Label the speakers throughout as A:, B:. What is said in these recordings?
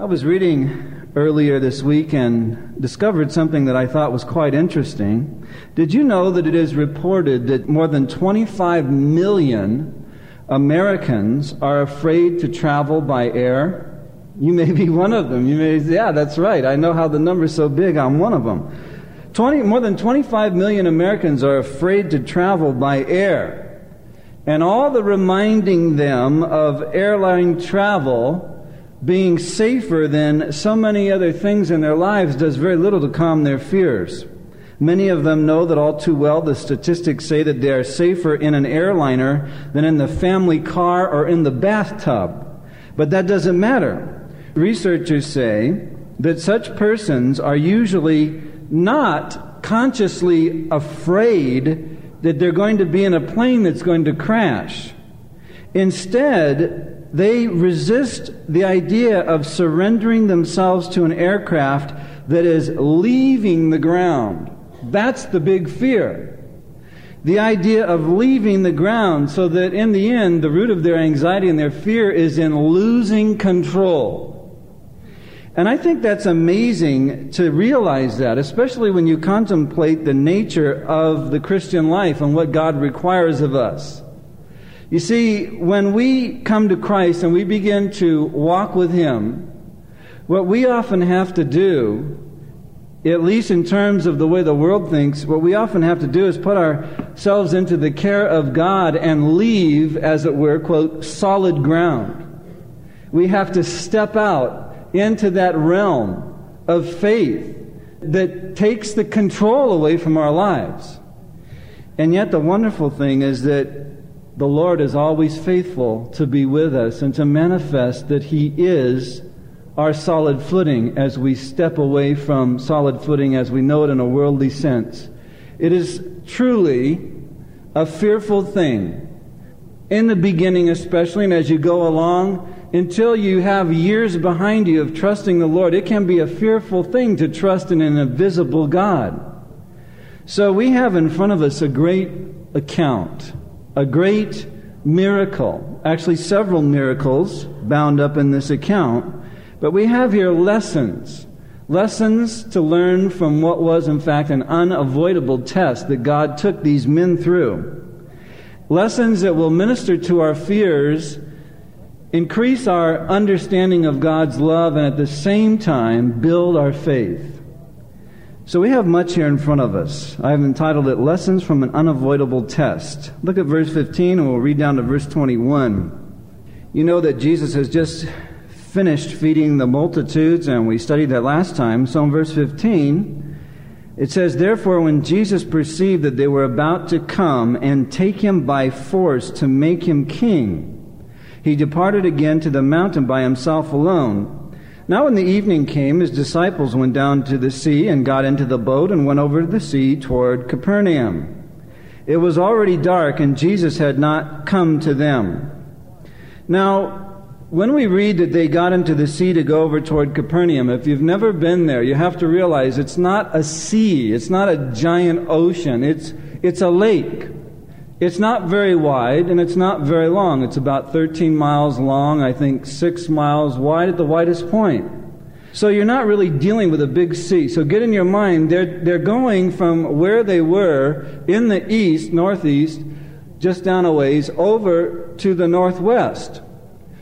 A: I was reading earlier this week and discovered something that I thought was quite interesting. Did you know that it is reported that more than 25 million Americans are afraid to travel by air? You may be one of them. You may say, yeah, that's right. I know how the number's so big. I'm one of them. 20, more than 25 million Americans are afraid to travel by air. And all the reminding them of airline travel being safer than so many other things in their lives does very little to calm their fears. Many of them know that all too well the statistics say that they are safer in an airliner than in the family car or in the bathtub. But that doesn't matter. Researchers say that such persons are usually not consciously afraid that they're going to be in a plane that's going to crash. Instead, they resist the idea of surrendering themselves to an aircraft that is leaving the ground. That's the big fear. The idea of leaving the ground so that in the end, the root of their anxiety and their fear is in losing control. And I think that's amazing to realize that, especially when you contemplate the nature of the Christian life and what God requires of us. You see, when we come to Christ and we begin to walk with Him, what we often have to do, at least in terms of the way the world thinks, what we often have to do is put ourselves into the care of God and leave, as it were, quote, solid ground. We have to step out into that realm of faith that takes the control away from our lives. And yet, the wonderful thing is that the Lord is always faithful to be with us and to manifest that He is our solid footing as we step away from solid footing as we know it in a worldly sense. It is truly a fearful thing. In the beginning, especially, and as you go along, until you have years behind you of trusting the Lord, it can be a fearful thing to trust in an invisible God. So we have in front of us a great account a great miracle, actually, several miracles bound up in this account. But we have here lessons. Lessons to learn from what was, in fact, an unavoidable test that God took these men through. Lessons that will minister to our fears, increase our understanding of God's love, and at the same time build our faith. So we have much here in front of us. I have entitled it Lessons from an Unavoidable Test. Look at verse 15 and we'll read down to verse 21. You know that Jesus has just finished feeding the multitudes, and we studied that last time. So in verse 15, it says, Therefore, when Jesus perceived that they were about to come and take him by force to make him king, he departed again to the mountain by himself alone. Now, when the evening came, his disciples went down to the sea and got into the boat and went over the sea toward Capernaum. It was already dark, and Jesus had not come to them. Now, when we read that they got into the sea to go over toward Capernaum, if you've never been there, you have to realize it's not a sea, it's not a giant ocean, it's, it's a lake. It's not very wide and it's not very long. It's about 13 miles long, I think 6 miles wide at the widest point. So you're not really dealing with a big sea. So get in your mind, they're, they're going from where they were in the east, northeast, just down a ways, over to the northwest.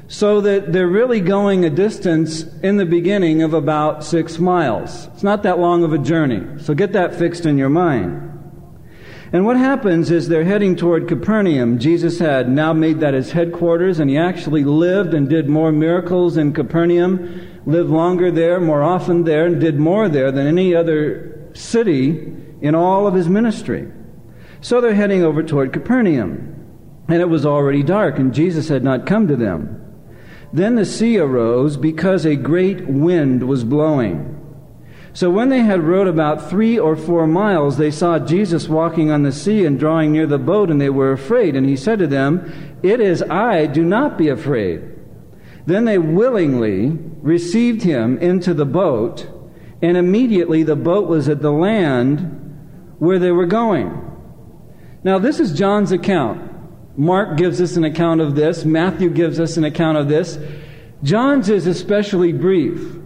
A: So that they're really going a distance in the beginning of about six miles. It's not that long of a journey. So get that fixed in your mind. And what happens is they're heading toward Capernaum. Jesus had now made that his headquarters, and he actually lived and did more miracles in Capernaum, lived longer there, more often there, and did more there than any other city in all of his ministry. So they're heading over toward Capernaum. And it was already dark, and Jesus had not come to them. Then the sea arose because a great wind was blowing. So when they had rowed about three or four miles, they saw Jesus walking on the sea and drawing near the boat, and they were afraid. And he said to them, It is I, do not be afraid. Then they willingly received him into the boat, and immediately the boat was at the land where they were going. Now, this is John's account. Mark gives us an account of this, Matthew gives us an account of this. John's is especially brief.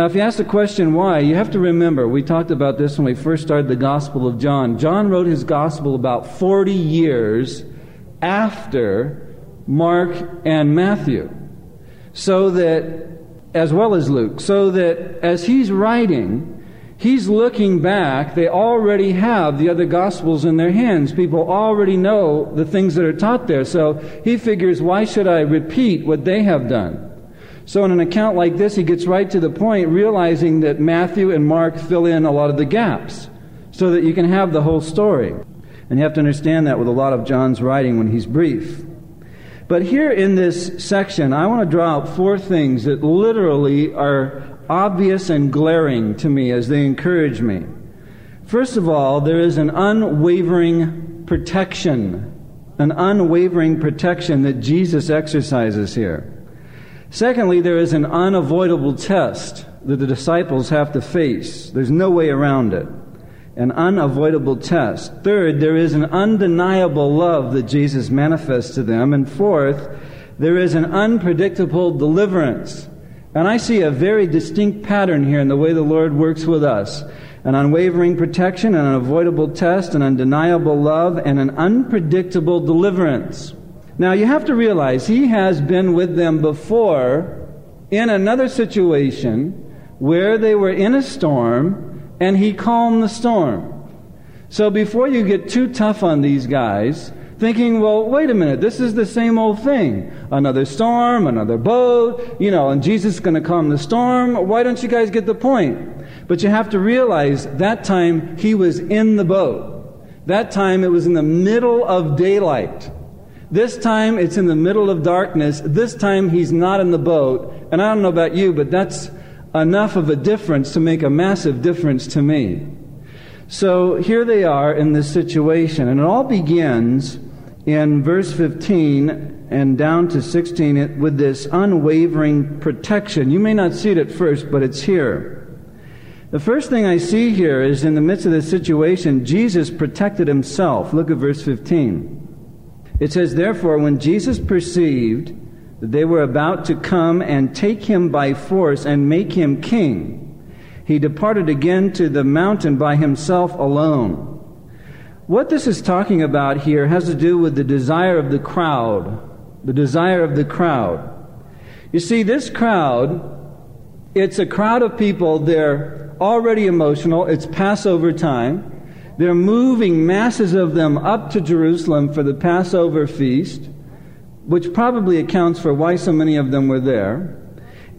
A: Now, if you ask the question why, you have to remember, we talked about this when we first started the Gospel of John. John wrote his Gospel about 40 years after Mark and Matthew. So that, as well as Luke, so that as he's writing, he's looking back. They already have the other Gospels in their hands. People already know the things that are taught there. So he figures, why should I repeat what they have done? So, in an account like this, he gets right to the point, realizing that Matthew and Mark fill in a lot of the gaps so that you can have the whole story. And you have to understand that with a lot of John's writing when he's brief. But here in this section, I want to draw out four things that literally are obvious and glaring to me as they encourage me. First of all, there is an unwavering protection, an unwavering protection that Jesus exercises here. Secondly, there is an unavoidable test that the disciples have to face. There's no way around it. An unavoidable test. Third, there is an undeniable love that Jesus manifests to them. And fourth, there is an unpredictable deliverance. And I see a very distinct pattern here in the way the Lord works with us an unwavering protection, an unavoidable test, an undeniable love, and an unpredictable deliverance. Now you have to realize he has been with them before in another situation where they were in a storm and he calmed the storm. So before you get too tough on these guys, thinking, well, wait a minute, this is the same old thing. Another storm, another boat, you know, and Jesus is going to calm the storm. Why don't you guys get the point? But you have to realize that time he was in the boat. That time it was in the middle of daylight. This time it's in the middle of darkness. This time he's not in the boat. And I don't know about you, but that's enough of a difference to make a massive difference to me. So here they are in this situation. And it all begins in verse 15 and down to 16 with this unwavering protection. You may not see it at first, but it's here. The first thing I see here is in the midst of this situation, Jesus protected himself. Look at verse 15. It says, Therefore, when Jesus perceived that they were about to come and take him by force and make him king, he departed again to the mountain by himself alone. What this is talking about here has to do with the desire of the crowd. The desire of the crowd. You see, this crowd, it's a crowd of people, they're already emotional, it's Passover time. They're moving masses of them up to Jerusalem for the Passover feast, which probably accounts for why so many of them were there.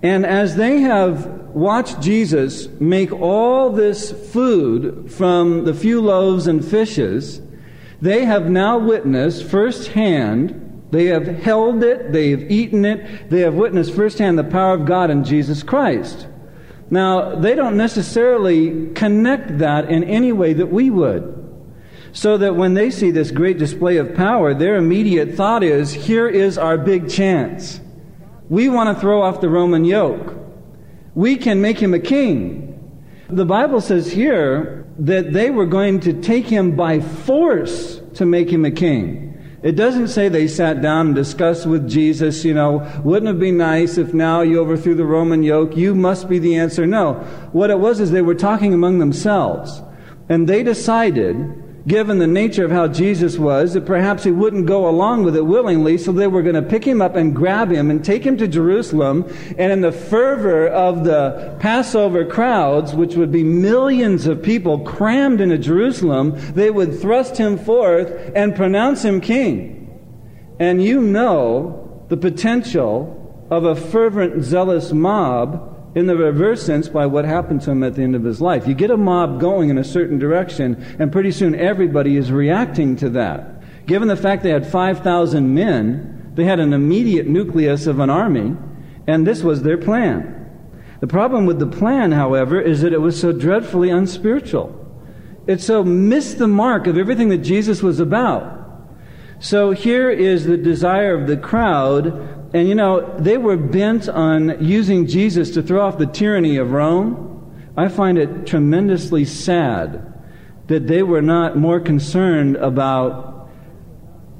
A: And as they have watched Jesus make all this food from the few loaves and fishes, they have now witnessed firsthand, they have held it, they have eaten it, they have witnessed firsthand the power of God in Jesus Christ. Now, they don't necessarily connect that in any way that we would. So that when they see this great display of power, their immediate thought is here is our big chance. We want to throw off the Roman yoke. We can make him a king. The Bible says here that they were going to take him by force to make him a king. It doesn't say they sat down and discussed with Jesus, you know, wouldn't it be nice if now you overthrew the Roman yoke? You must be the answer. No. What it was is they were talking among themselves. And they decided given the nature of how Jesus was, that perhaps he wouldn't go along with it willingly, so they were going to pick him up and grab him and take him to Jerusalem. And in the fervor of the Passover crowds, which would be millions of people crammed into Jerusalem, they would thrust him forth and pronounce him king. And you know the potential of a fervent, zealous mob in the reverse sense by what happened to him at the end of his life. You get a mob going in a certain direction, and pretty soon everybody is reacting to that. Given the fact they had 5,000 men, they had an immediate nucleus of an army, and this was their plan. The problem with the plan, however, is that it was so dreadfully unspiritual. It so missed the mark of everything that Jesus was about. So here is the desire of the crowd and you know, they were bent on using Jesus to throw off the tyranny of Rome. I find it tremendously sad that they were not more concerned about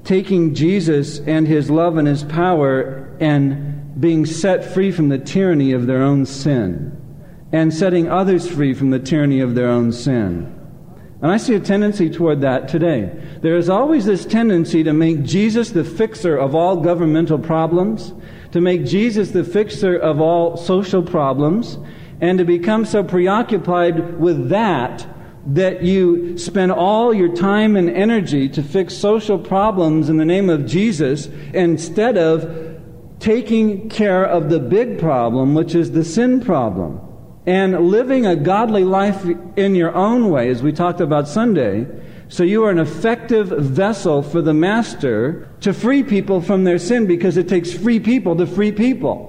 A: taking Jesus and his love and his power and being set free from the tyranny of their own sin and setting others free from the tyranny of their own sin. And I see a tendency toward that today. There is always this tendency to make Jesus the fixer of all governmental problems, to make Jesus the fixer of all social problems, and to become so preoccupied with that that you spend all your time and energy to fix social problems in the name of Jesus instead of taking care of the big problem, which is the sin problem and living a godly life in your own way, as we talked about Sunday, so you are an effective vessel for the Master to free people from their sin because it takes free people to free people.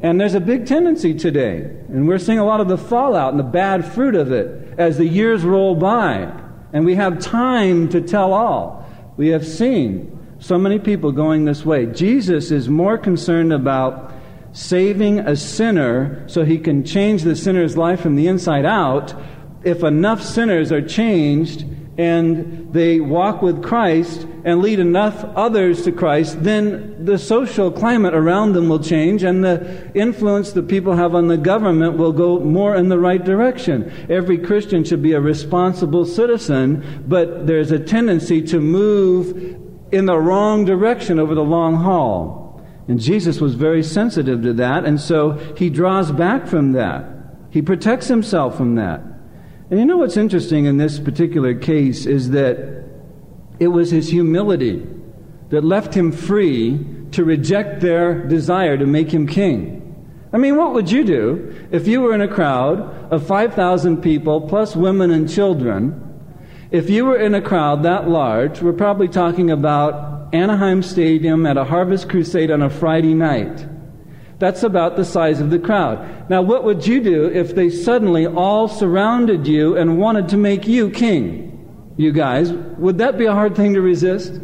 A: And there's a big tendency today, and we're seeing a lot of the fallout and the bad fruit of it as the years roll by. And we have time to tell all. We have seen so many people going this way. Jesus is more concerned about saving a sinner so he can change the sinner's life from the inside out, if enough sinners are changed and they walk with Christ and lead enough others to Christ, then the social climate around them will change and the influence that people have on the government will go more in the right direction. Every Christian should be a responsible citizen, but there's a tendency to move in the wrong direction over the long haul. And Jesus was very sensitive to that, and so he draws back from that. He protects himself from that. And you know what's interesting in this particular case is that it was his humility that left him free to reject their desire to make him king. I mean, what would you do if you were in a crowd of 5,000 people plus women and children? If you were in a crowd that large, we're probably talking about Anaheim Stadium at a Harvest Crusade on a Friday night. That's about the size of the crowd. Now, what would you do if they suddenly all surrounded you and wanted to make you king? You guys, would that be a hard thing to resist?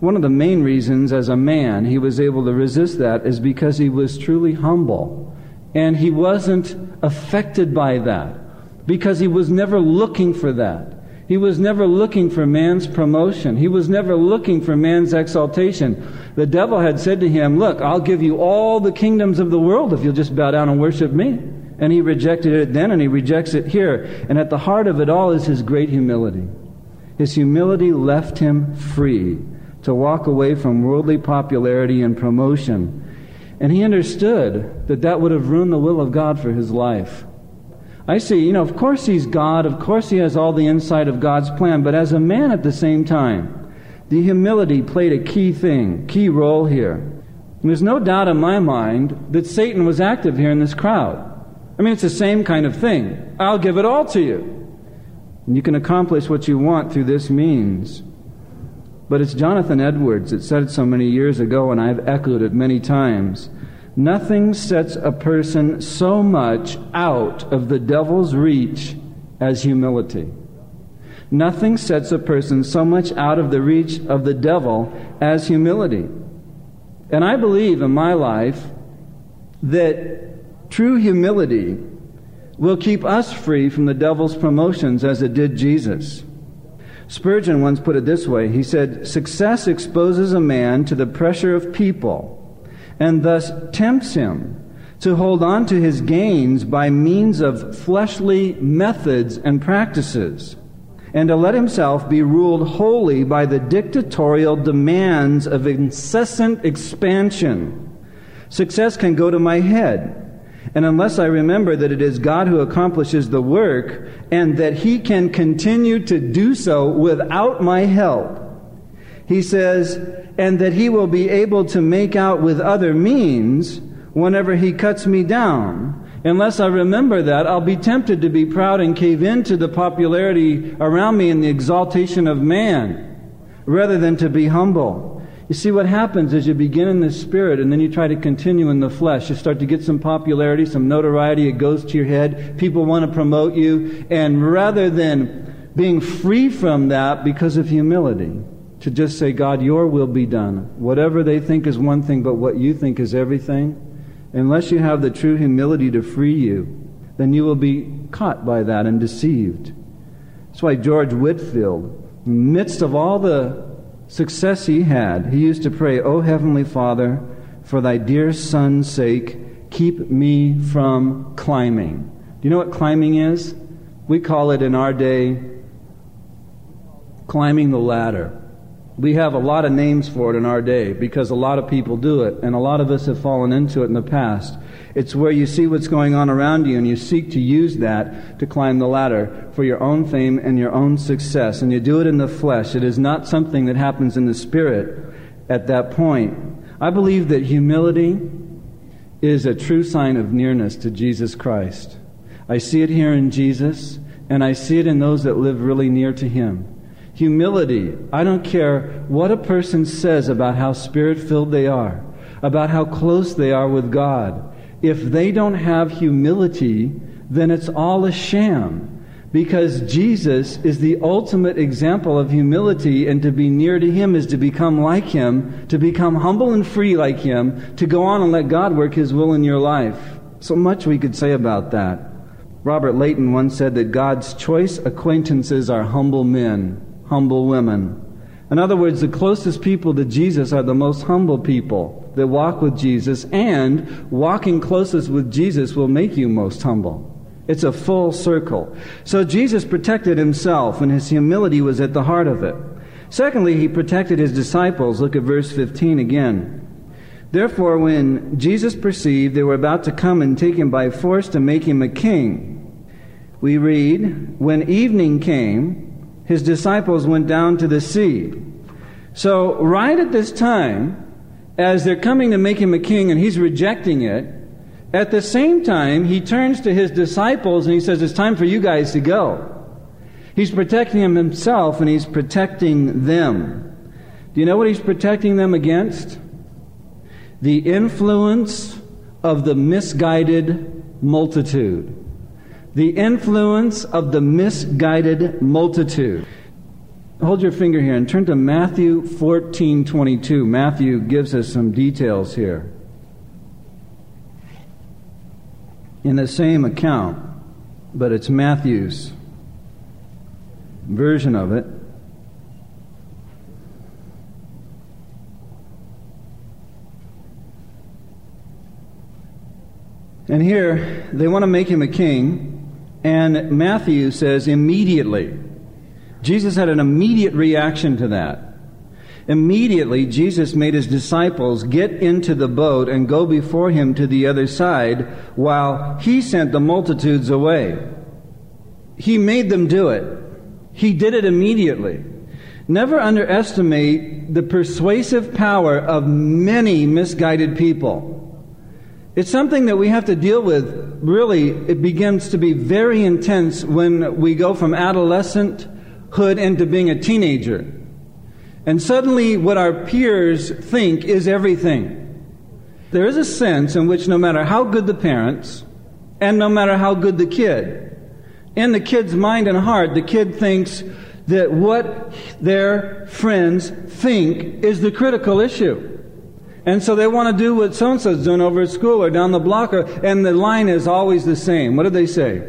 A: One of the main reasons as a man he was able to resist that is because he was truly humble. And he wasn't affected by that because he was never looking for that. He was never looking for man's promotion. He was never looking for man's exaltation. The devil had said to him, Look, I'll give you all the kingdoms of the world if you'll just bow down and worship me. And he rejected it then and he rejects it here. And at the heart of it all is his great humility. His humility left him free to walk away from worldly popularity and promotion. And he understood that that would have ruined the will of God for his life. I see, you know, of course he's God, of course he has all the insight of God's plan, but as a man at the same time, the humility played a key thing, key role here. And there's no doubt in my mind that Satan was active here in this crowd. I mean, it's the same kind of thing. I'll give it all to you. And you can accomplish what you want through this means. But it's Jonathan Edwards that said it so many years ago, and I've echoed it many times. Nothing sets a person so much out of the devil's reach as humility. Nothing sets a person so much out of the reach of the devil as humility. And I believe in my life that true humility will keep us free from the devil's promotions as it did Jesus. Spurgeon once put it this way he said, Success exposes a man to the pressure of people and thus tempts him to hold on to his gains by means of fleshly methods and practices, and to let himself be ruled wholly by the dictatorial demands of incessant expansion. Success can go to my head. And unless I remember that it is God who accomplishes the work and that He can continue to do so without my help, he says, and that he will be able to make out with other means whenever he cuts me down. Unless I remember that, I'll be tempted to be proud and cave into the popularity around me and the exaltation of man, rather than to be humble. You see, what happens is you begin in the spirit and then you try to continue in the flesh. You start to get some popularity, some notoriety, it goes to your head. People want to promote you. And rather than being free from that because of humility, to just say, God, your will be done. Whatever they think is one thing, but what you think is everything, unless you have the true humility to free you, then you will be caught by that and deceived. That's why George Whitefield, in the midst of all the success he had, he used to pray, O Heavenly Father, for thy dear Son's sake, keep me from climbing. Do you know what climbing is? We call it in our day climbing the ladder. We have a lot of names for it in our day because a lot of people do it, and a lot of us have fallen into it in the past. It's where you see what's going on around you and you seek to use that to climb the ladder for your own fame and your own success. And you do it in the flesh. It is not something that happens in the spirit at that point. I believe that humility is a true sign of nearness to Jesus Christ. I see it here in Jesus, and I see it in those that live really near to Him. Humility. I don't care what a person says about how spirit filled they are, about how close they are with God if they don't have humility, then it's all a sham. Because Jesus is the ultimate example of humility, and to be near to Him is to become like Him, to become humble and free like Him, to go on and let God work His will in your life. So much we could say about that. Robert Leighton once said that God's choice acquaintances are humble men, humble women. In other words, the closest people to Jesus are the most humble people that walk with Jesus, and walking closest with Jesus will make you most humble. It's a full circle. So Jesus protected himself, and his humility was at the heart of it. Secondly, he protected his disciples. Look at verse 15 again. Therefore, when Jesus perceived they were about to come and take him by force to make him a king, we read, When evening came, his disciples went down to the sea. So, right at this time, as they're coming to make him a king and he's rejecting it, at the same time, he turns to his disciples and he says, It's time for you guys to go. He's protecting him himself and he's protecting them. Do you know what he's protecting them against? The influence of the misguided multitude the influence of the misguided multitude. Hold your finger here and turn to Matthew 14:22. Matthew gives us some details here. In the same account, but it's Matthew's version of it. And here, they want to make him a king. And Matthew says immediately. Jesus had an immediate reaction to that. Immediately, Jesus made his disciples get into the boat and go before him to the other side while he sent the multitudes away. He made them do it. He did it immediately. Never underestimate the persuasive power of many misguided people. It's something that we have to deal with. Really, it begins to be very intense when we go from adolescenthood into being a teenager. And suddenly, what our peers think is everything. There is a sense in which no matter how good the parents, and no matter how good the kid, in the kid's mind and heart, the kid thinks that what their friends think is the critical issue. And so they want to do what so and so's doing over at school or down the block, or, and the line is always the same. What do they say?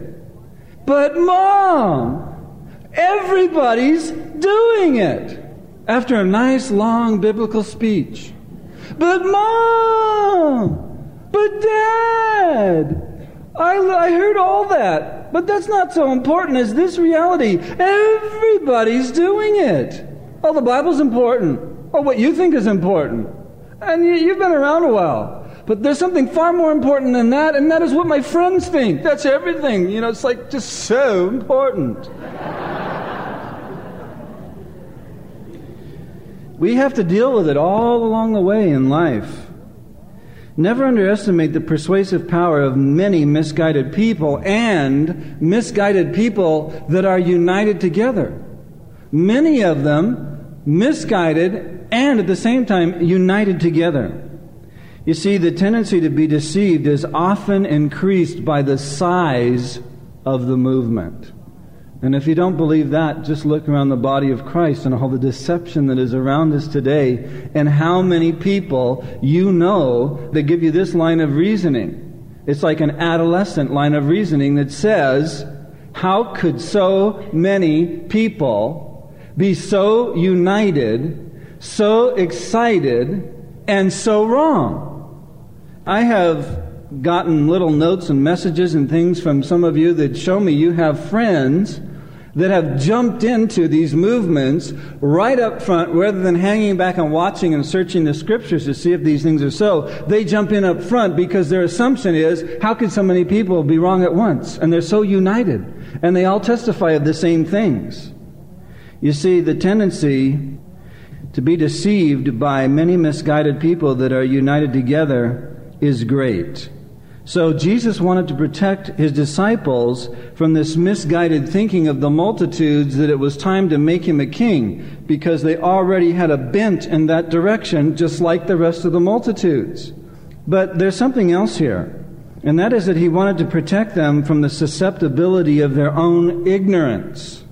A: But mom, everybody's doing it. After a nice long biblical speech. But mom, but dad, I, I heard all that. But that's not so important as this reality. Everybody's doing it. Oh, the Bible's important. Oh, what you think is important. And you, have been around a while. But there's something far more important than that, and that is what my friends think. That's everything. You know, it's like just so important. we have to deal with it all along the way in life. Never underestimate the persuasive power of many misguided people and misguided people that are united together. Many of them misguided and at the same time united together. You see, the tendency to be deceived is often increased by the size of the movement. And if you don't believe that, just look around the body of Christ and all the deception that is around us today, and how many people you know that give you this line of reasoning. It's like an adolescent line of reasoning that says, How could so many people be so united so excited and so wrong. I have gotten little notes and messages and things from some of you that show me you have friends that have jumped into these movements right up front rather than hanging back and watching and searching the scriptures to see if these things are so. They jump in up front because their assumption is, how could so many people be wrong at once? And they're so united. And they all testify of the same things. You see, the tendency to be deceived by many misguided people that are united together is great. So Jesus wanted to protect his disciples from this misguided thinking of the multitudes that it was time to make him a king because they already had a bent in that direction just like the rest of the multitudes. But there's something else here. And that is that he wanted to protect them from the susceptibility of their own ignorance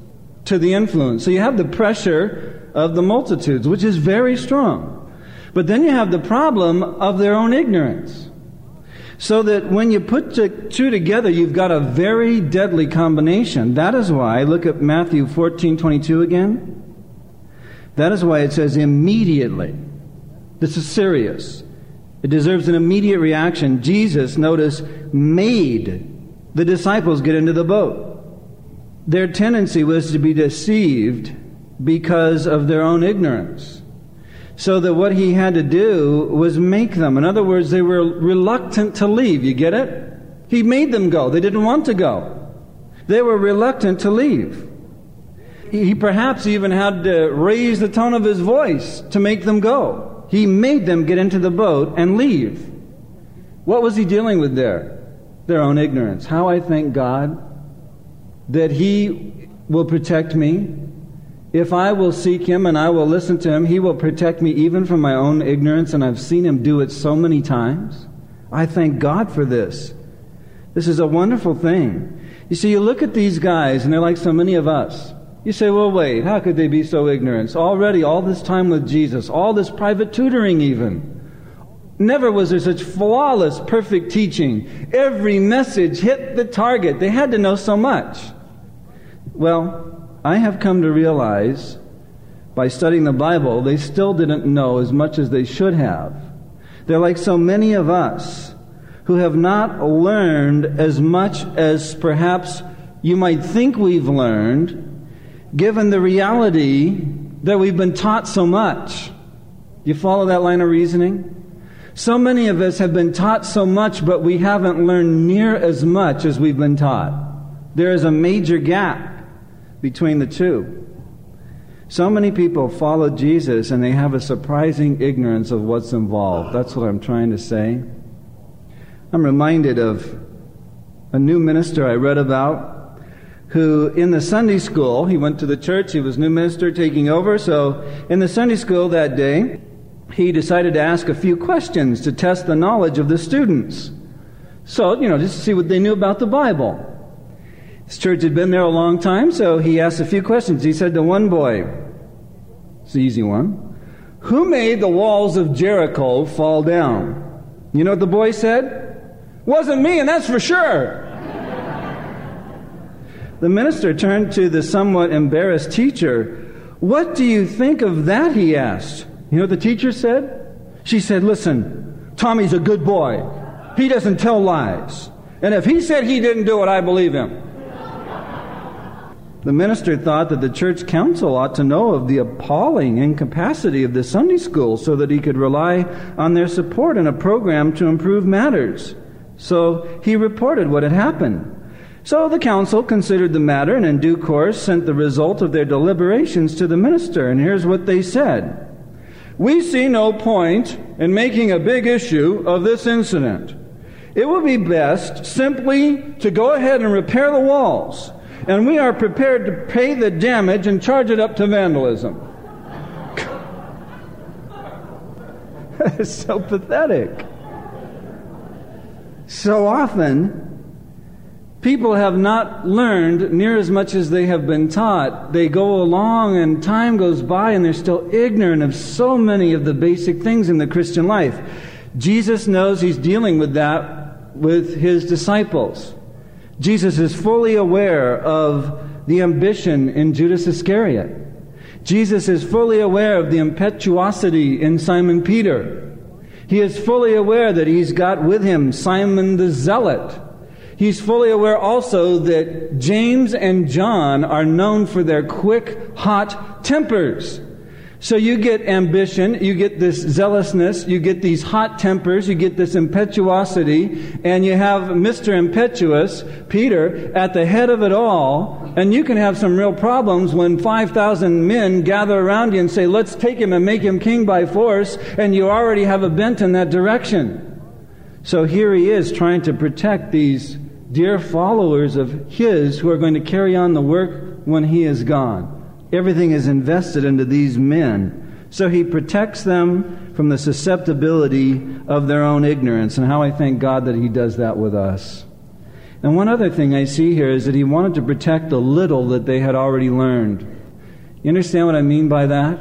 A: to the influence. So you have the pressure of the multitudes, which is very strong. But then you have the problem of their own ignorance. So that when you put the two together, you've got a very deadly combination. That is why, look at Matthew 14 22 again. That is why it says immediately. This is serious. It deserves an immediate reaction. Jesus, notice, made the disciples get into the boat. Their tendency was to be deceived because of their own ignorance. So that what he had to do was make them. In other words, they were reluctant to leave. You get it? He made them go. They didn't want to go. They were reluctant to leave. He perhaps even had to raise the tone of his voice to make them go. He made them get into the boat and leave. What was he dealing with there? Their own ignorance. How I thank God that he will protect me if I will seek him and I will listen to him, he will protect me even from my own ignorance, and I've seen him do it so many times. I thank God for this. This is a wonderful thing. You see, you look at these guys, and they're like so many of us. You say, well, wait, how could they be so ignorant? Already, all this time with Jesus, all this private tutoring, even. Never was there such flawless, perfect teaching. Every message hit the target. They had to know so much. Well, I have come to realize by studying the Bible, they still didn't know as much as they should have. They're like so many of us who have not learned as much as perhaps you might think we've learned, given the reality that we've been taught so much. You follow that line of reasoning? So many of us have been taught so much, but we haven't learned near as much as we've been taught. There is a major gap between the two. So many people follow Jesus and they have a surprising ignorance of what's involved. That's what I'm trying to say. I'm reminded of a new minister I read about who, in the Sunday school, he went to the church, he was new minister taking over. So, in the Sunday school that day, he decided to ask a few questions to test the knowledge of the students. So, you know, just to see what they knew about the Bible. His church had been there a long time, so he asked a few questions. He said to one boy, it's the easy one, Who made the walls of Jericho fall down? You know what the boy said? Wasn't me, and that's for sure. the minister turned to the somewhat embarrassed teacher. What do you think of that? he asked. You know what the teacher said? She said, Listen, Tommy's a good boy. He doesn't tell lies. And if he said he didn't do it, I believe him. The minister thought that the church council ought to know of the appalling incapacity of the Sunday school so that he could rely on their support in a program to improve matters. So he reported what had happened. So the council considered the matter and in due course sent the result of their deliberations to the minister. And here's what they said We see no point in making a big issue of this incident. It would be best simply to go ahead and repair the walls and we are prepared to pay the damage and charge it up to vandalism. it's so pathetic. So often, people have not learned near as much as they have been taught. They go along and time goes by and they're still ignorant of so many of the basic things in the Christian life. Jesus knows he's dealing with that with his disciples. Jesus is fully aware of the ambition in Judas Iscariot. Jesus is fully aware of the impetuosity in Simon Peter. He is fully aware that he's got with him Simon the Zealot. He's fully aware also that James and John are known for their quick, hot tempers. So you get ambition, you get this zealousness, you get these hot tempers, you get this impetuosity, and you have Mr. Impetuous, Peter, at the head of it all, and you can have some real problems when 5,000 men gather around you and say, let's take him and make him king by force, and you already have a bent in that direction. So here he is trying to protect these dear followers of his who are going to carry on the work when he is gone. Everything is invested into these men. So he protects them from the susceptibility of their own ignorance. And how I thank God that he does that with us. And one other thing I see here is that he wanted to protect the little that they had already learned. You understand what I mean by that?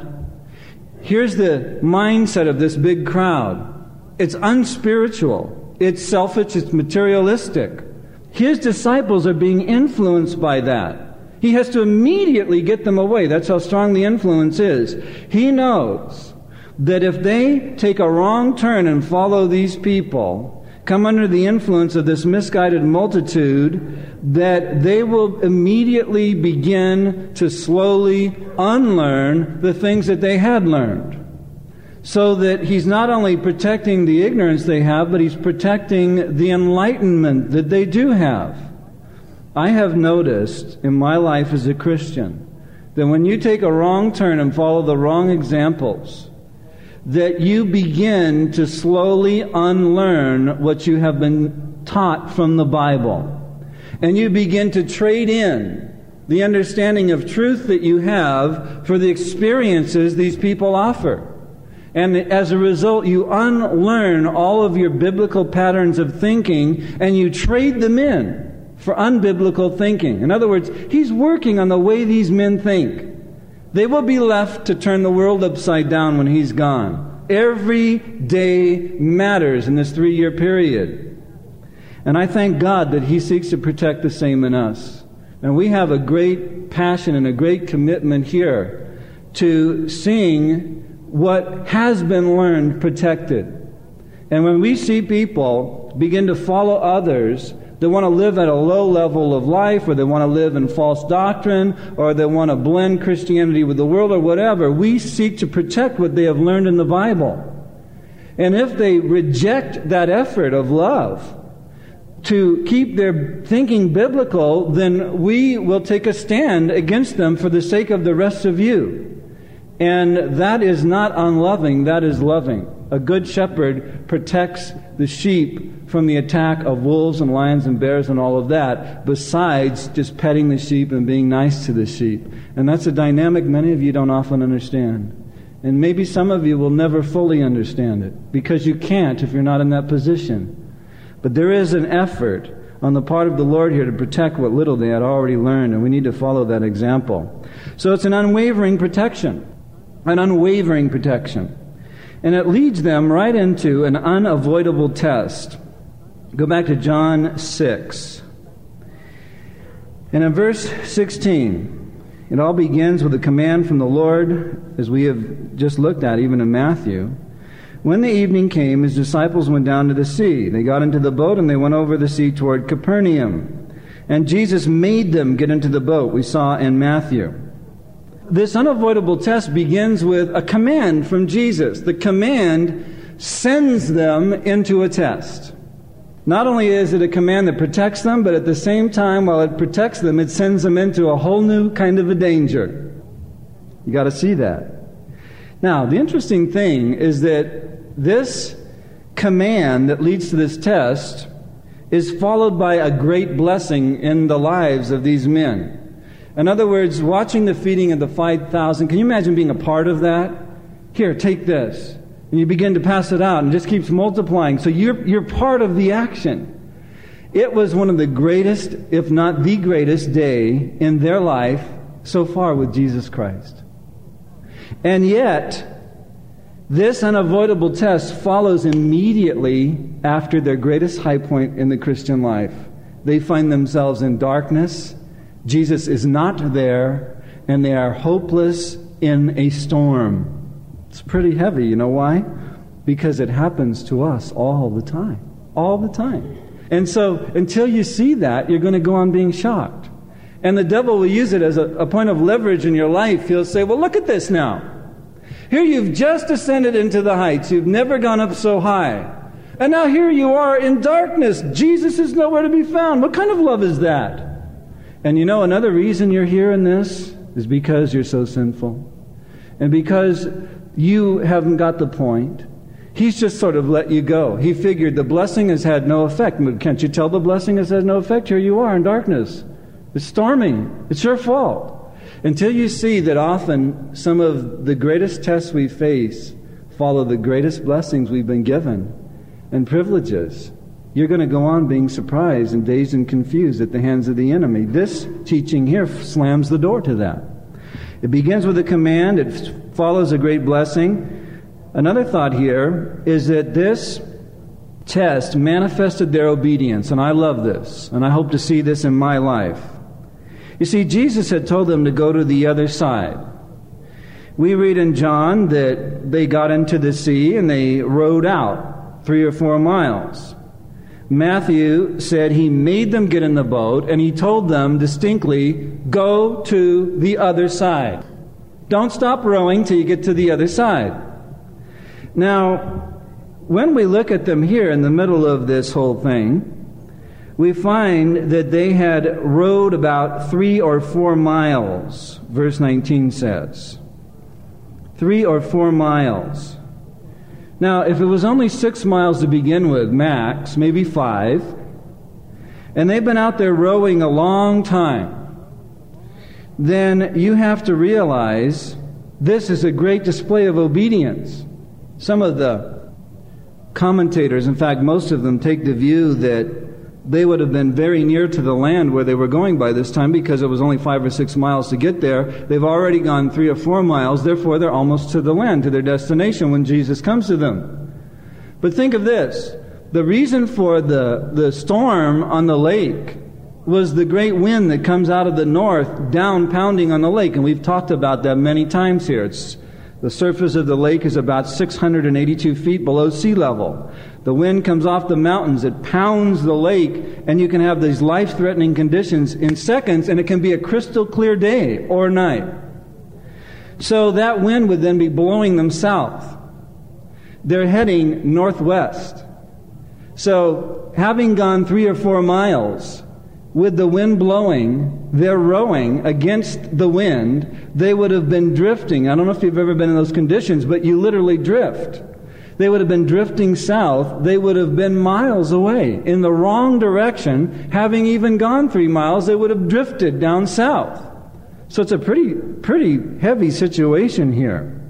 A: Here's the mindset of this big crowd it's unspiritual, it's selfish, it's materialistic. His disciples are being influenced by that. He has to immediately get them away. That's how strong the influence is. He knows that if they take a wrong turn and follow these people, come under the influence of this misguided multitude, that they will immediately begin to slowly unlearn the things that they had learned. So that he's not only protecting the ignorance they have, but he's protecting the enlightenment that they do have. I have noticed in my life as a Christian that when you take a wrong turn and follow the wrong examples, that you begin to slowly unlearn what you have been taught from the Bible. And you begin to trade in the understanding of truth that you have for the experiences these people offer. And as a result, you unlearn all of your biblical patterns of thinking and you trade them in for unbiblical thinking. In other words, he's working on the way these men think. They will be left to turn the world upside down when he's gone. Every day matters in this three year period. And I thank God that he seeks to protect the same in us. And we have a great passion and a great commitment here to seeing what has been learned protected. And when we see people begin to follow others, they want to live at a low level of life, or they want to live in false doctrine, or they want to blend Christianity with the world, or whatever. We seek to protect what they have learned in the Bible. And if they reject that effort of love to keep their thinking biblical, then we will take a stand against them for the sake of the rest of you. And that is not unloving, that is loving. A good shepherd protects the sheep from the attack of wolves and lions and bears and all of that, besides just petting the sheep and being nice to the sheep. And that's a dynamic many of you don't often understand. And maybe some of you will never fully understand it because you can't if you're not in that position. But there is an effort on the part of the Lord here to protect what little they had already learned, and we need to follow that example. So it's an unwavering protection. An unwavering protection. And it leads them right into an unavoidable test. Go back to John 6. And in verse 16, it all begins with a command from the Lord, as we have just looked at, even in Matthew. When the evening came, his disciples went down to the sea. They got into the boat and they went over the sea toward Capernaum. And Jesus made them get into the boat, we saw in Matthew this unavoidable test begins with a command from Jesus. The command sends them into a test. Not only is it a command that protects them, but at the same time, while it protects them, it sends them into a whole new kind of a danger. You got to see that. Now, the interesting thing is that this command that leads to this test is followed by a great blessing in the lives of these men. In other words, watching the feeding of the 5,000, can you imagine being a part of that? Here, take this. And you begin to pass it out and it just keeps multiplying. So you're, you're part of the action. It was one of the greatest, if not the greatest day in their life so far with Jesus Christ. And yet, this unavoidable test follows immediately after their greatest high point in the Christian life. They find themselves in darkness Jesus is not there, and they are hopeless in a storm. It's pretty heavy. You know why? Because it happens to us all the time. All the time. And so until you see that, you're going to go on being shocked. And the devil will use it as a, a, point of leverage in your life. He'll say, Well, look at this now. Here you've just ascended into the heights. You've never gone up so high. And now here you are in darkness. Jesus is nowhere to be found. What kind of love is that? And you know, another reason you're here in this is because you're so sinful. And because you haven't got the point. He's just sort of let you go. He figured the blessing has had no effect. Can't you tell the blessing has had no effect? Here you are in darkness. It's storming. It's your fault. Until you see that often some of the greatest tests we face follow the greatest blessings we've been given and privileges, you're going to go on being surprised and dazed and confused at the hands of the enemy. This teaching here slams the door to that. It begins with a command, it follows a great blessing. Another thought here is that this test manifested their obedience, and I love this, and I hope to see this in my life. You see, Jesus had told them to go to the other side. We read in John that they got into the sea and they rowed out three or four miles. Matthew said he made them get in the boat and he told them distinctly, go to the other side. Don't stop rowing till you get to the other side. Now, when we look at them here in the middle of this whole thing, we find that they had rowed about three or four miles, verse 19 says. Three or four miles. Now, if it was only six miles to begin with, max, maybe five, and they've been out there rowing a long time, then you have to realize this is a great display of obedience. Some of the commentators, in fact, most of them, take the view that they would have been very near to the land where they were going by this time because it was only five or six miles to get there. They've already gone three or four miles, therefore, they're almost to the land, to their destination when Jesus comes to them. But think of this the reason for the, the storm on the lake was the great wind that comes out of the north down pounding on the lake, and we've talked about that many times here. It's the surface of the lake is about 682 feet below sea level. The wind comes off the mountains, it pounds the lake, and you can have these life threatening conditions in seconds, and it can be a crystal clear day or night. So that wind would then be blowing them south. They're heading northwest. So, having gone three or four miles, with the wind blowing, they're rowing against the wind, they would have been drifting. I don't know if you've ever been in those conditions, but you literally drift. They would have been drifting south. They would have been miles away in the wrong direction. Having even gone three miles, they would have drifted down south. So it's a pretty, pretty heavy situation here.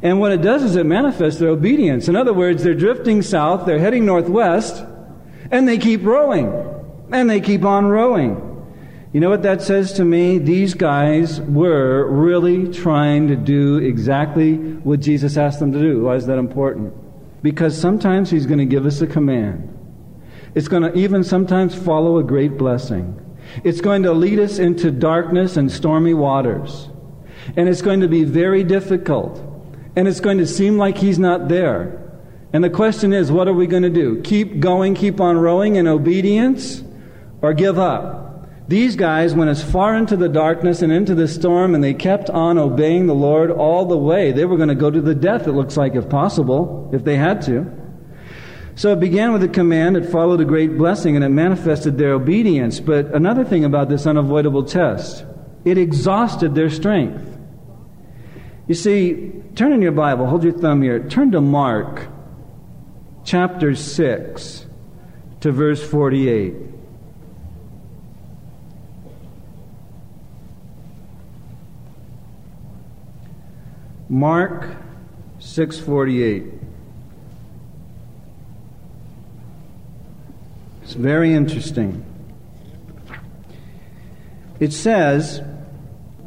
A: And what it does is it manifests their obedience. In other words, they're drifting south, they're heading northwest, and they keep rowing. And they keep on rowing. You know what that says to me? These guys were really trying to do exactly what Jesus asked them to do. Why is that important? Because sometimes He's going to give us a command. It's going to even sometimes follow a great blessing. It's going to lead us into darkness and stormy waters. And it's going to be very difficult. And it's going to seem like He's not there. And the question is, what are we going to do? Keep going, keep on rowing in obedience? Or give up. These guys went as far into the darkness and into the storm, and they kept on obeying the Lord all the way. They were going to go to the death, it looks like, if possible, if they had to. So it began with a command, it followed a great blessing, and it manifested their obedience. But another thing about this unavoidable test, it exhausted their strength. You see, turn in your Bible, hold your thumb here, turn to Mark chapter 6 to verse 48. Mark 6:48. It's very interesting. It says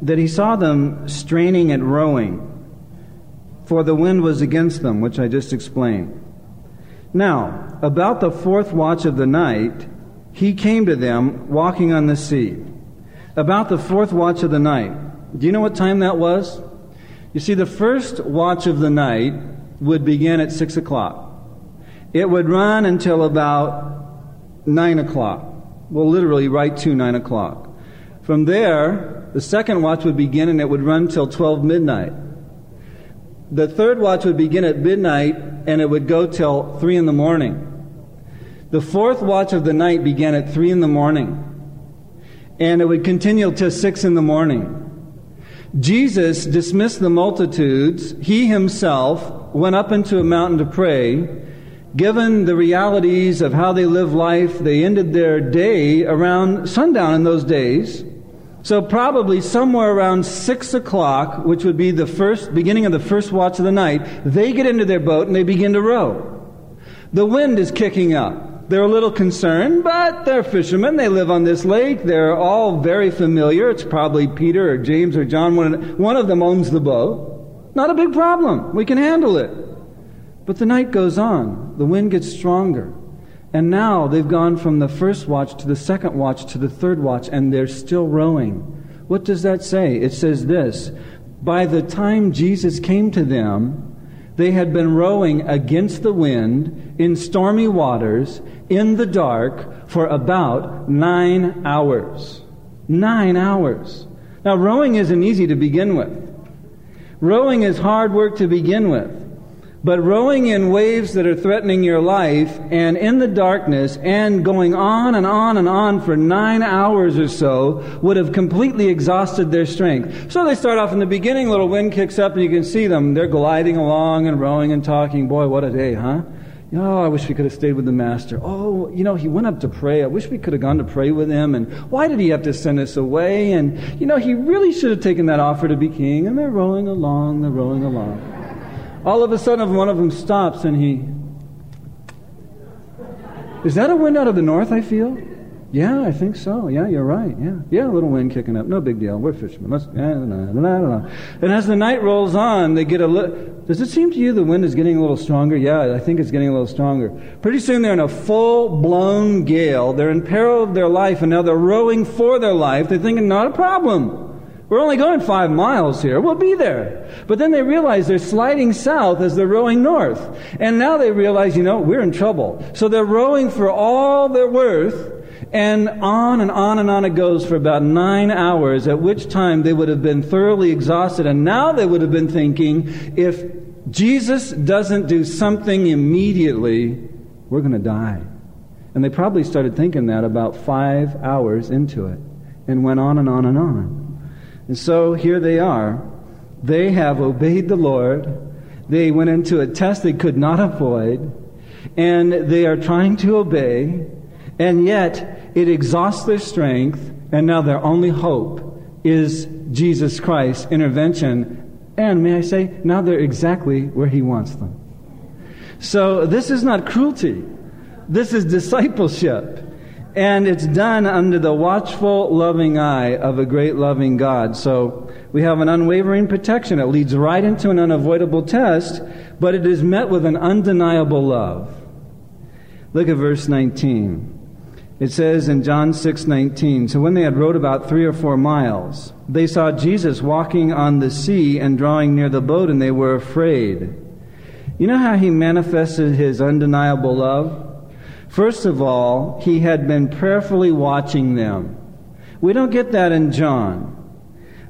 A: that he saw them straining at rowing, for the wind was against them, which I just explained. Now, about the fourth watch of the night, he came to them walking on the sea. About the fourth watch of the night. Do you know what time that was? You see, the first watch of the night would begin at 6 o'clock. It would run until about 9 o'clock. Well, literally right to 9 o'clock. From there, the second watch would begin and it would run till 12 midnight. The third watch would begin at midnight and it would go till 3 in the morning. The fourth watch of the night began at 3 in the morning and it would continue till 6 in the morning. Jesus dismissed the multitudes. He himself went up into a mountain to pray. Given the realities of how they live life, they ended their day around sundown in those days. So probably somewhere around six o'clock, which would be the first beginning of the first watch of the night, they get into their boat and they begin to row. The wind is kicking up. They're a little concerned, but they're fishermen. They live on this lake. They're all very familiar. It's probably Peter or James or John. One, of them owns the boat. Not a big problem. We can handle it. But the night goes on. The wind gets stronger. And now they've gone from the first watch to the second watch to the third watch, and they're still rowing. What does that say? It says this By the time Jesus came to them, they had been rowing against the wind in stormy waters in the dark for about nine hours. Nine hours. Now, rowing isn't easy to begin with. Rowing is hard work to begin with. But rowing in waves that are threatening your life and in the darkness and going on and on and on for nine hours or so would have completely exhausted their strength. So they start off in the beginning, little wind kicks up and you can see them. They're gliding along and rowing and talking. Boy, what a day, huh? Oh, I wish we could have stayed with the master. Oh, you know, he went up to pray. I wish we could have gone to pray with him. And why did he have to send us away? And, you know, he really should have taken that offer to be king. And they're rowing along, they're rowing along. All of a sudden, one of them stops and he. Is that a wind out of the north, I feel? Yeah, I think so. Yeah, you're right. Yeah. Yeah, a little wind kicking up. No big deal. We're fishermen. Let's, and as the night rolls on, they get a little. Does it seem to you the wind is getting a little stronger? Yeah, I think it's getting a little stronger. Pretty soon they're in a full blown gale. They're in peril of their life, and now they're rowing for their life. They're thinking, not a problem. We're only going five miles here. We'll be there. But then they realize they're sliding south as they're rowing north. And now they realize, you know, we're in trouble. So they're rowing for all they're worth. And on and on and on it goes for about nine hours, at which time they would have been thoroughly exhausted. And now they would have been thinking, if Jesus doesn't do something immediately, we're going to die. And they probably started thinking that about five hours into it and went on and on and on. And so here they are. They have obeyed the Lord. They went into a test they could not avoid. And they are trying to obey. And yet it exhausts their strength. And now their only hope is Jesus Christ's intervention. And may I say, now they're exactly where He wants them. So this is not cruelty. This is discipleship. And it's done under the watchful, loving eye of a great, loving God. So we have an unwavering protection. It leads right into an unavoidable test, but it is met with an undeniable love. Look at verse 19. It says in John 6:19, so when they had rowed about 3 or 4 miles, they saw Jesus walking on the sea and drawing near the boat and they were afraid. You know how he manifested his undeniable love? First of all, he had been prayerfully watching them. We don't get that in John,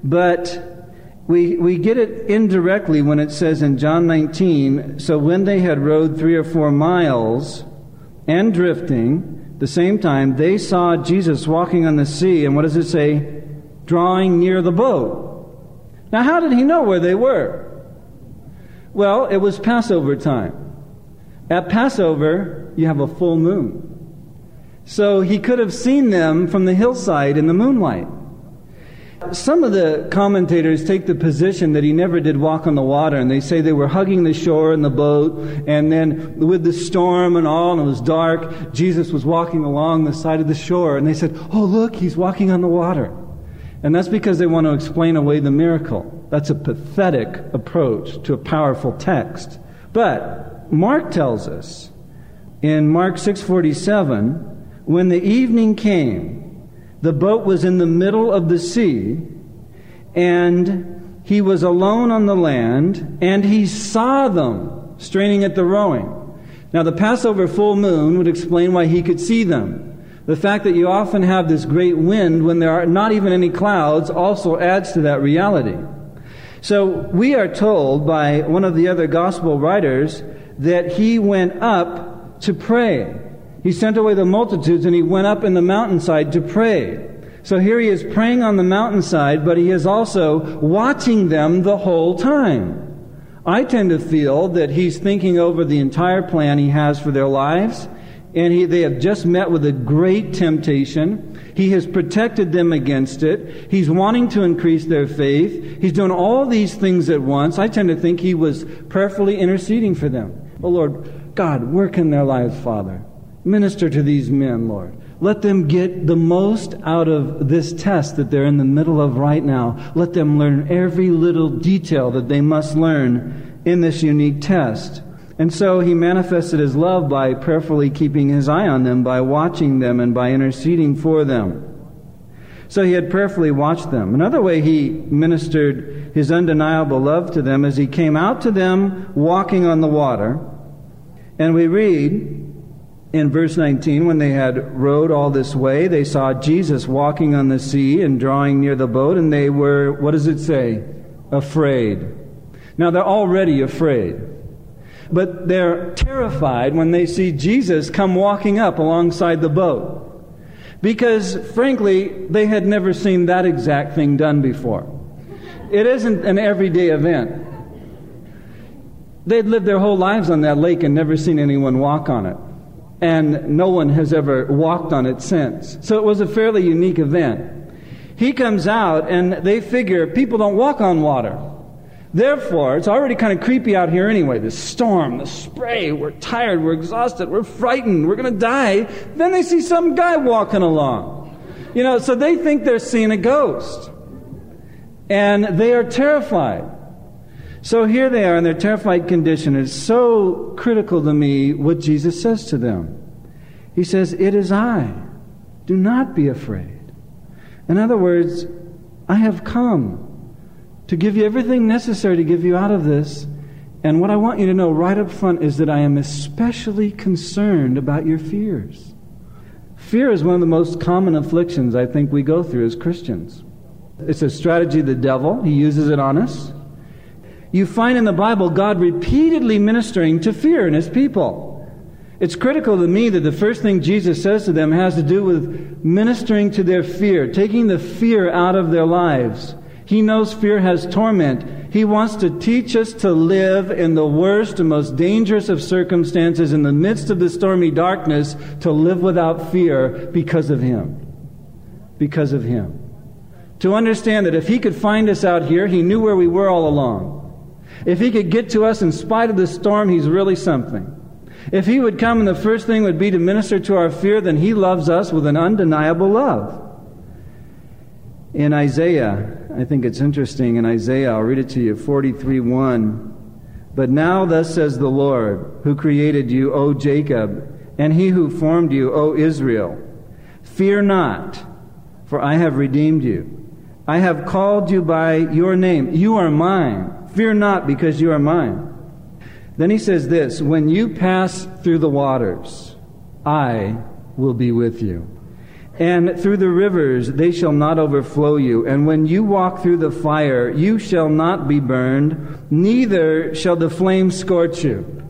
A: but we, we get it indirectly when it says in John 19 so when they had rowed three or four miles and drifting, the same time, they saw Jesus walking on the sea, and what does it say? Drawing near the boat. Now, how did he know where they were? Well, it was Passover time. At Passover, you have a full moon. So he could have seen them from the hillside in the moonlight. Some of the commentators take the position that he never did walk on the water, and they say they were hugging the shore in the boat, and then with the storm and all, and it was dark, Jesus was walking along the side of the shore, and they said, Oh, look, he's walking on the water. And that's because they want to explain away the miracle. That's a pathetic approach to a powerful text. But Mark tells us in Mark 6:47, when the evening came, the boat was in the middle of the sea, and he was alone on the land, and he saw them straining at the rowing. Now, the Passover full moon would explain why he could see them. The fact that you often have this great wind when there are not even any clouds also adds to that reality. So, we are told by one of the other gospel writers that he went up to pray. He sent away the multitudes and he went up in the mountainside to pray. So here he is praying on the mountainside, but he is also watching them the whole time. I tend to feel that he's thinking over the entire plan he has for their lives, and he, they have just met with a great temptation. He has protected them against it. He's wanting to increase their faith. He's doing all these things at once. I tend to think he was prayerfully interceding for them. Oh Lord, God, work in their lives, Father. Minister to these men, Lord. Let them get the most out of this test that they're in the middle of right now. Let them learn every little detail that they must learn in this unique test. And so he manifested his love by prayerfully keeping his eye on them, by watching them, and by interceding for them. So he had prayerfully watched them. Another way he ministered his undeniable love to them is he came out to them walking on the water. And we read, in verse 19, when they had rowed all this way, they saw Jesus walking on the sea and drawing near the boat, and they were, what does it say? Afraid. Now they're already afraid. But they're terrified when they see Jesus come walking up alongside the boat. Because, frankly, they had never seen that exact thing done before. It isn't an everyday event. They'd lived their whole lives on that lake and never seen anyone walk on it and no one has ever walked on it since. So it was a fairly unique event. He comes out, and they figure people don't walk on water. Therefore, it's already kind of creepy out here anyway. The storm, the spray, we're tired, we're exhausted, we're frightened, we're going to die. Then they see some guy walking along. You know, so they think they're seeing a ghost. And they are terrified. So here they are in their terrified condition. It's so critical to me what Jesus says to them. He says, It is I. Do not be afraid. In other words, I have come to give you everything necessary to give you out of this. And what I want you to know right up front is that I am especially concerned about your fears. Fear is one of the most common afflictions I think we go through as Christians. It's a strategy of the devil, he uses it on us you find in the Bible God repeatedly ministering to fear in his people. It's critical to me that the first thing Jesus says to them has to do with ministering to their fear, taking the fear out of their lives. He knows fear has torment. He wants to teach us to live in the worst and most dangerous of circumstances, in the midst of the stormy darkness, to live without fear because of Him. Because of Him. To understand that if He could find us out here, He knew where we were all along. If he could get to us in spite of the storm, he's really something. If he would come and the first thing would be to minister to our fear, then he loves us with an undeniable love. In Isaiah, I think it's interesting, in Isaiah, I'll read it to you 43 1. But now, thus says the Lord, who created you, O Jacob, and he who formed you, O Israel, fear not, for I have redeemed you. I have called you by your name. You are mine. Fear not, because you are mine. Then he says this When you pass through the waters, I will be with you. And through the rivers, they shall not overflow you. And when you walk through the fire, you shall not be burned, neither shall the flame scorch you.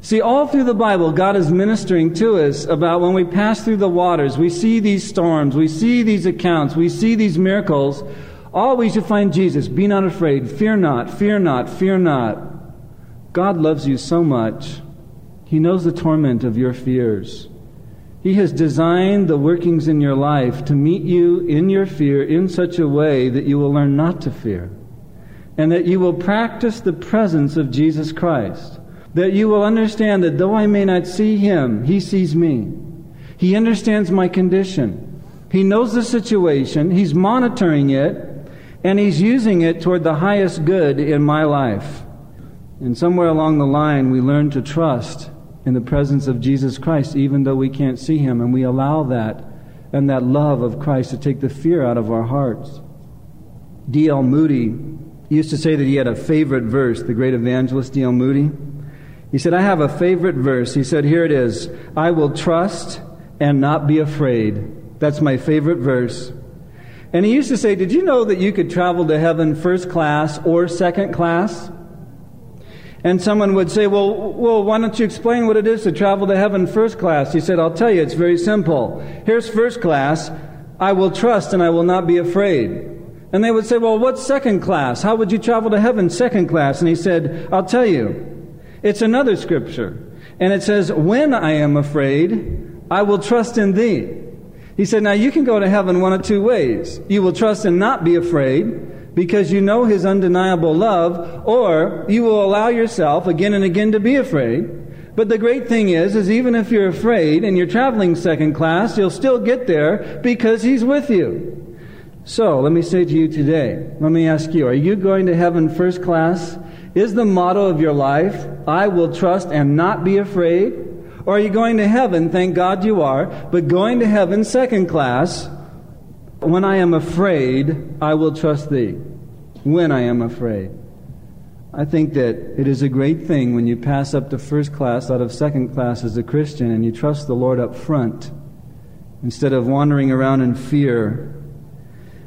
A: See, all through the Bible, God is ministering to us about when we pass through the waters, we see these storms, we see these accounts, we see these miracles. Always you find Jesus. Be not afraid. Fear not. Fear not. Fear not. God loves you so much. He knows the torment of your fears. He has designed the workings in your life to meet you in your fear in such a way that you will learn not to fear. And that you will practice the presence of Jesus Christ. That you will understand that though I may not see him, he sees me. He understands my condition. He knows the situation. He's monitoring it and He's using it toward the highest good in my life. And somewhere along the line, we learn to trust in the presence of Jesus Christ, even though we can't see Him, and we allow that and that love of Christ to take the fear out of our hearts. D.L. Moody used to say that he had a favorite verse, the great evangelist D.L. Moody. He said, I have a favorite verse. He said, Here it is I will trust and not be afraid. That's my favorite verse. And he used to say, Did you know that you could travel to heaven first class or second class? And someone would say, well, well, why don't you explain what it is to travel to heaven first class? He said, I'll tell you, it's very simple. Here's first class. I will trust and I will not be afraid. And they would say, well, what's second class? How would you travel to heaven second class? And he said, I'll tell you. It's another scripture. And it says, when I am afraid, I will trust in thee. He said, now you can go to heaven one of two ways. You will trust and not be afraid, because you know his undeniable love, or you will allow yourself again and again to be afraid. But the great thing is, is even if you're afraid and you're traveling second class, you'll still get there because he's with you. So, let me say to you today, let me ask you, are you going to heaven first class? Is the motto of your life, I will trust and not be afraid? Or are you going to heaven, thank God you are, but going to heaven second class, when I am afraid, I will trust thee. When I am afraid. I think that it is a great thing when you pass up to first class out of second class as a Christian and you trust the Lord up front instead of wandering around in fear.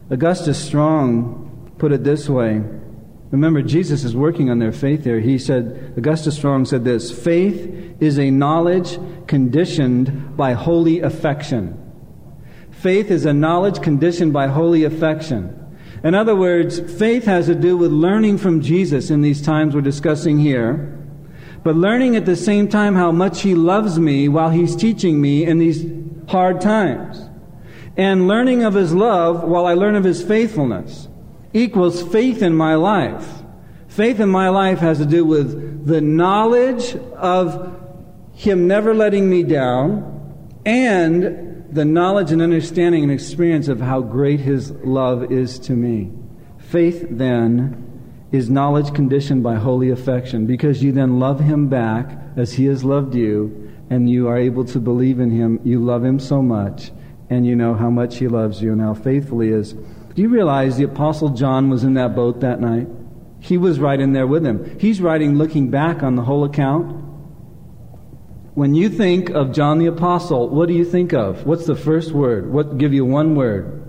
A: Augustus Strong put it this way. Remember, Jesus is working on their faith there. He said, Augustus Strong said this faith is a knowledge conditioned by holy affection. Faith is a knowledge conditioned by holy affection. In other words, faith has to do with learning from Jesus in these times we're discussing here, but learning at the same time how much He loves me while He's teaching me in these hard times. And learning of His love while I learn of His faithfulness equals faith in my life. Faith in my life has to do with the knowledge of Him never letting me down and the knowledge and understanding and experience of how great His love is to me. Faith, then, is knowledge conditioned by holy affection because you then love Him back as He has loved you, and you are able to believe in Him. You love Him so much, and you know how much He loves you and how faithful He is. Do you realize the Apostle John was in that boat that night? He was right in there with him. He's writing looking back on the whole account. When you think of John the Apostle, what do you think of? What's the first word? What give you one word?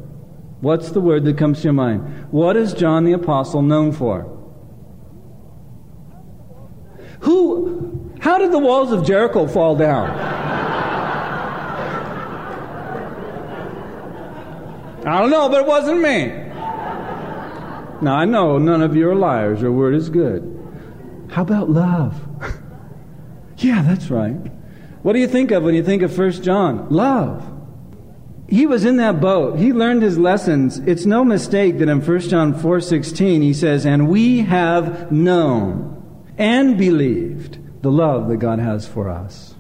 A: What's the word that comes to your mind? What is John the Apostle known for? Who how did the walls of Jericho fall down? I don't know, but it wasn't me. Now I know none of you are liars. Your word is good. How about love? yeah, that's right. What do you think of when you think of 1 John? Love. He was in that boat. He learned his lessons. It's no mistake that in 1 John 4:16 he says, "And we have known and believed the love that God has for us."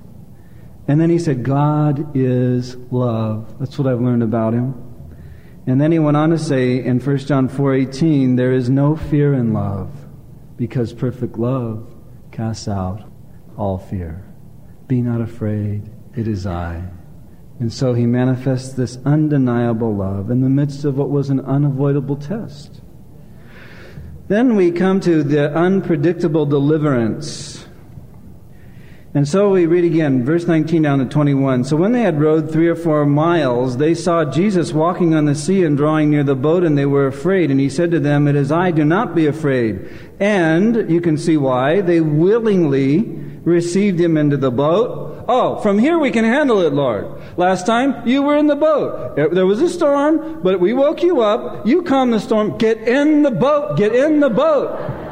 A: And then he said, "God is love." That's what I've learned about him. And then he went on to say in 1 John 4:18, "There is no fear in love, because perfect love casts out all fear." Be not afraid, it is I. And so he manifests this undeniable love in the midst of what was an unavoidable test. Then we come to the unpredictable deliverance. And so we read again, verse 19 down to 21. So when they had rowed three or four miles, they saw Jesus walking on the sea and drawing near the boat, and they were afraid. And he said to them, It is I, do not be afraid. And you can see why. They willingly received him into the boat. Oh, from here we can handle it, Lord. Last time you were in the boat. There was a storm, but we woke you up. You calmed the storm. Get in the boat. Get in the boat.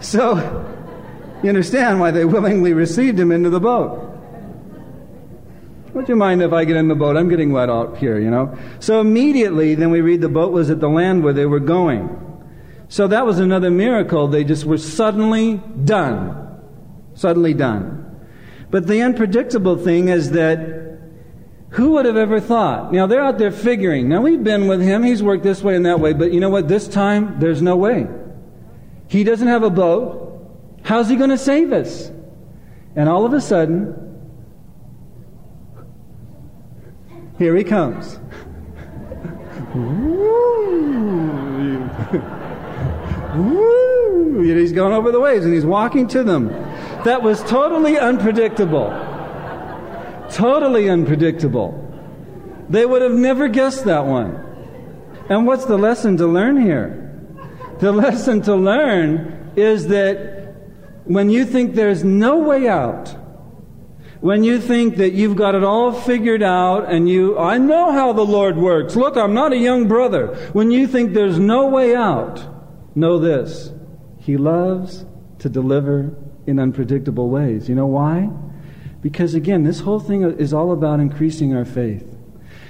A: So, you understand why they willingly received him into the boat. Would you mind if I get in the boat? I'm getting wet out here, you know. So immediately, then we read the boat was at the land where they were going. So that was another miracle. They just were suddenly done. Suddenly done. But the unpredictable thing is that who would have ever thought? Now they're out there figuring. Now we've been with him. He's worked this way and that way. But you know what? This time, there's no way. He doesn't have a boat. How's he going to save us? And all of a sudden, here he comes. Woo! He's going over the waves and he's walking to them. That was totally unpredictable. Totally unpredictable. They would have never guessed that one. And what's the lesson to learn here? The lesson to learn is that when you think there's no way out, when you think that you've got it all figured out and you, I know how the Lord works. Look, I'm not a young brother. When you think there's no way out, know this. He loves to deliver in unpredictable ways. You know why? Because again, this whole thing is all about increasing our faith.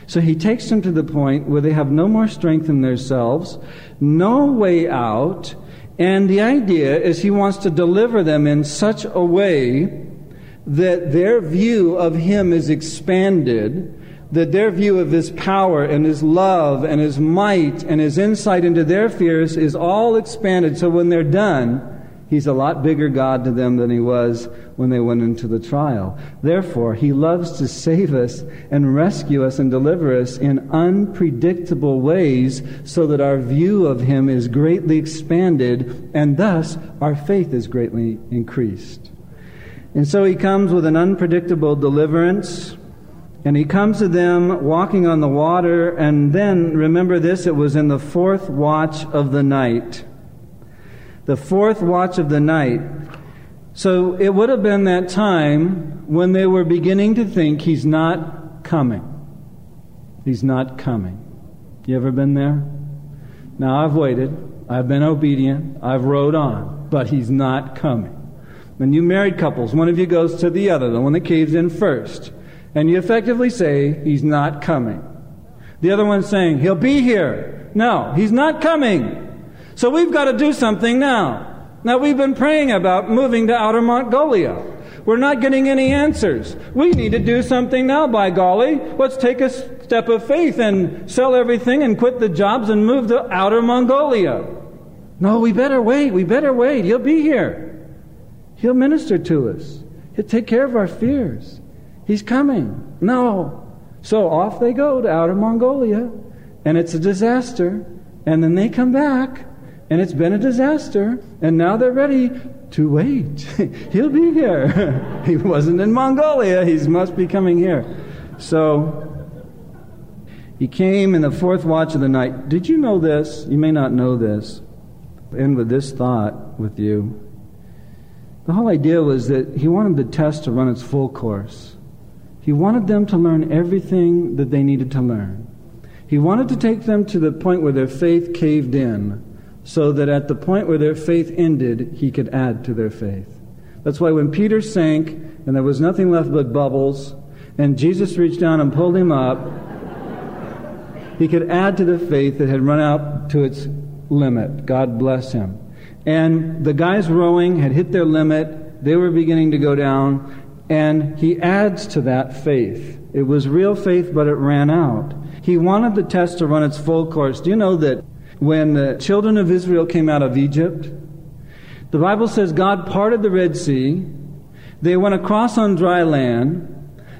A: So he takes them to the point where they have no more strength in themselves, no way out, and the idea is he wants to deliver them in such a way that their view of Him is expanded, that their view of His power and His love and His might and His insight into their fears is all expanded. So when they're done, He's a lot bigger God to them than He was when they went into the trial. Therefore, He loves to save us and rescue us and deliver us in unpredictable ways so that our view of Him is greatly expanded and thus our faith is greatly increased. And so he comes with an unpredictable deliverance. And he comes to them walking on the water. And then, remember this, it was in the fourth watch of the night. The fourth watch of the night. So it would have been that time when they were beginning to think he's not coming. He's not coming. You ever been there? Now I've waited. I've been obedient. I've rode on. But he's not coming. When you married couples, one of you goes to the other, the one that caves in first, and you effectively say, He's not coming. The other one's saying, He'll be here. No, He's not coming. So we've got to do something now. Now we've been praying about moving to Outer Mongolia. We're not getting any answers. We need to do something now, by golly. Let's take a step of faith and sell everything and quit the jobs and move to Outer Mongolia. No, we better wait. We better wait. He'll be here. He'll minister to us. He'll take care of our fears. He's coming. No. So off they go to outer Mongolia, and it's a disaster. And then they come back, and it's been a disaster. And now they're ready to wait. He'll be here. he wasn't in Mongolia. He must be coming here. So he came in the fourth watch of the night. Did you know this? You may not know this. end with this thought with you. The whole idea was that he wanted the test to run its full course. He wanted them to learn everything that they needed to learn. He wanted to take them to the point where their faith caved in, so that at the point where their faith ended, he could add to their faith. That's why when Peter sank and there was nothing left but bubbles, and Jesus reached down and pulled him up, he could add to the faith that had run out to its limit. God bless him. And the guys rowing had hit their limit. They were beginning to go down. And he adds to that faith. It was real faith, but it ran out. He wanted the test to run its full course. Do you know that when the children of Israel came out of Egypt, the Bible says God parted the Red Sea. They went across on dry land.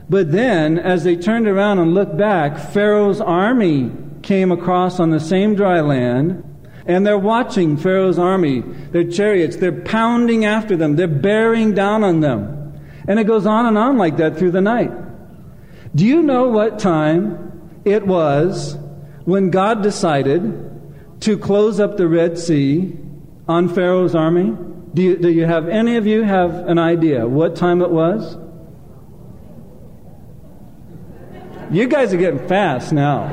A: But then, as they turned around and looked back, Pharaoh's army came across on the same dry land. And they're watching Pharaoh's army, their chariots, they're pounding after them, they're bearing down on them. And it goes on and on like that through the night. Do you know what time it was when God decided to close up the Red Sea on Pharaoh's army? Do you, do you have any of you have an idea what time it was? You guys are getting fast now.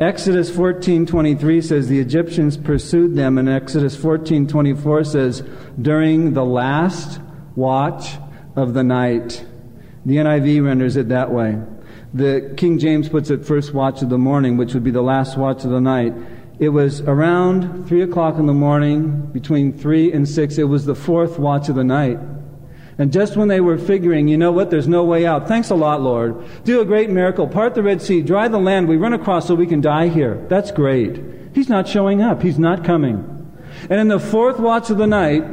A: Exodus 14:23 says the Egyptians pursued them and Exodus 14:24 says during the last watch of the night. The NIV renders it that way. The King James puts it first watch of the morning, which would be the last watch of the night. It was around 3 o'clock in the morning, between 3 and 6. It was the fourth watch of the night. And just when they were figuring, you know what, there's no way out. Thanks a lot, Lord. Do a great miracle. Part the Red Sea. Dry the land. We run across so we can die here. That's great. He's not showing up. He's not coming. And in the fourth watch of the night,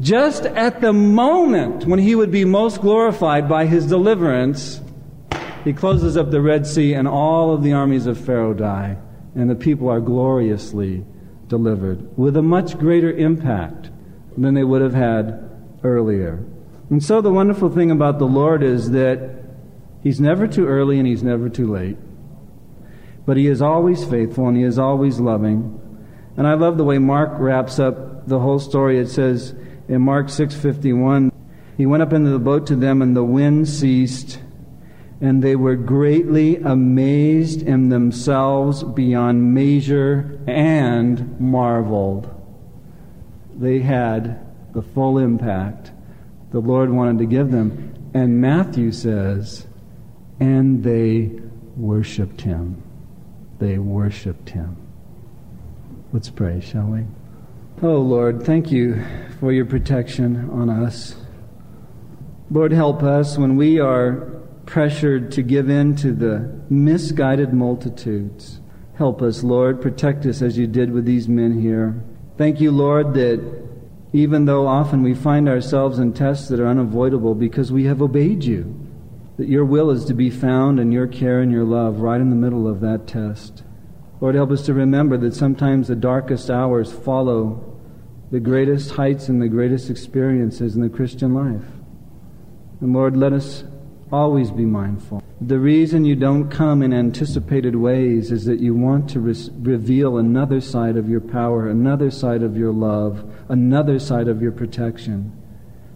A: just at the moment when he would be most glorified by his deliverance, he closes up the Red Sea and all of the armies of Pharaoh die. and the people are gloriously delivered with a much greater impact than they would have had earlier. And so the wonderful thing about the Lord is that He's never too early and He's never too late. But He is always faithful and He is always loving. And I love the way Mark wraps up the whole story. It says in Mark 6:51, He went up into the boat to them and the wind ceased and they were greatly amazed in themselves beyond measure and marveled. They had the full impact the Lord wanted to give them. And Matthew says, and they worshiped him. They worshiped him. Let's pray, shall we? Oh, Lord, thank you for your protection on us. Lord, help us when we are pressured to give in to the misguided multitudes. Help us, Lord. Protect us as you did with these men here. Thank you, Lord, that even though often we find ourselves in tests that are unavoidable because we have obeyed you, that your will is to be found and your care and your love right in the middle of that test. Lord, help us to remember that sometimes the darkest hours follow the greatest heights and the greatest experiences in the Christian life. And Lord, let us always be mindful. The reason you don't come in anticipated ways is that you want to re- reveal another side of your power, another side of your love, another side of your protection,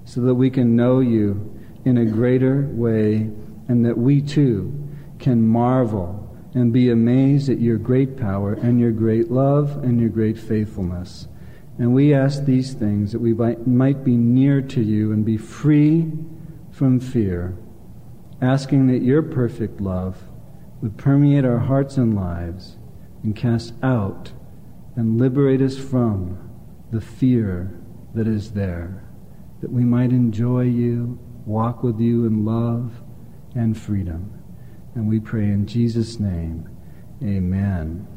A: so that we can know you in a greater way and that we too can marvel and be amazed at your great power and your great love and your great faithfulness. And we ask these things that we might be near to you and be free from fear asking that your perfect love would permeate our hearts and lives and cast out and liberate us from the fear that is there, that we might enjoy you, walk with you in love and freedom. And we pray in Jesus' name, amen.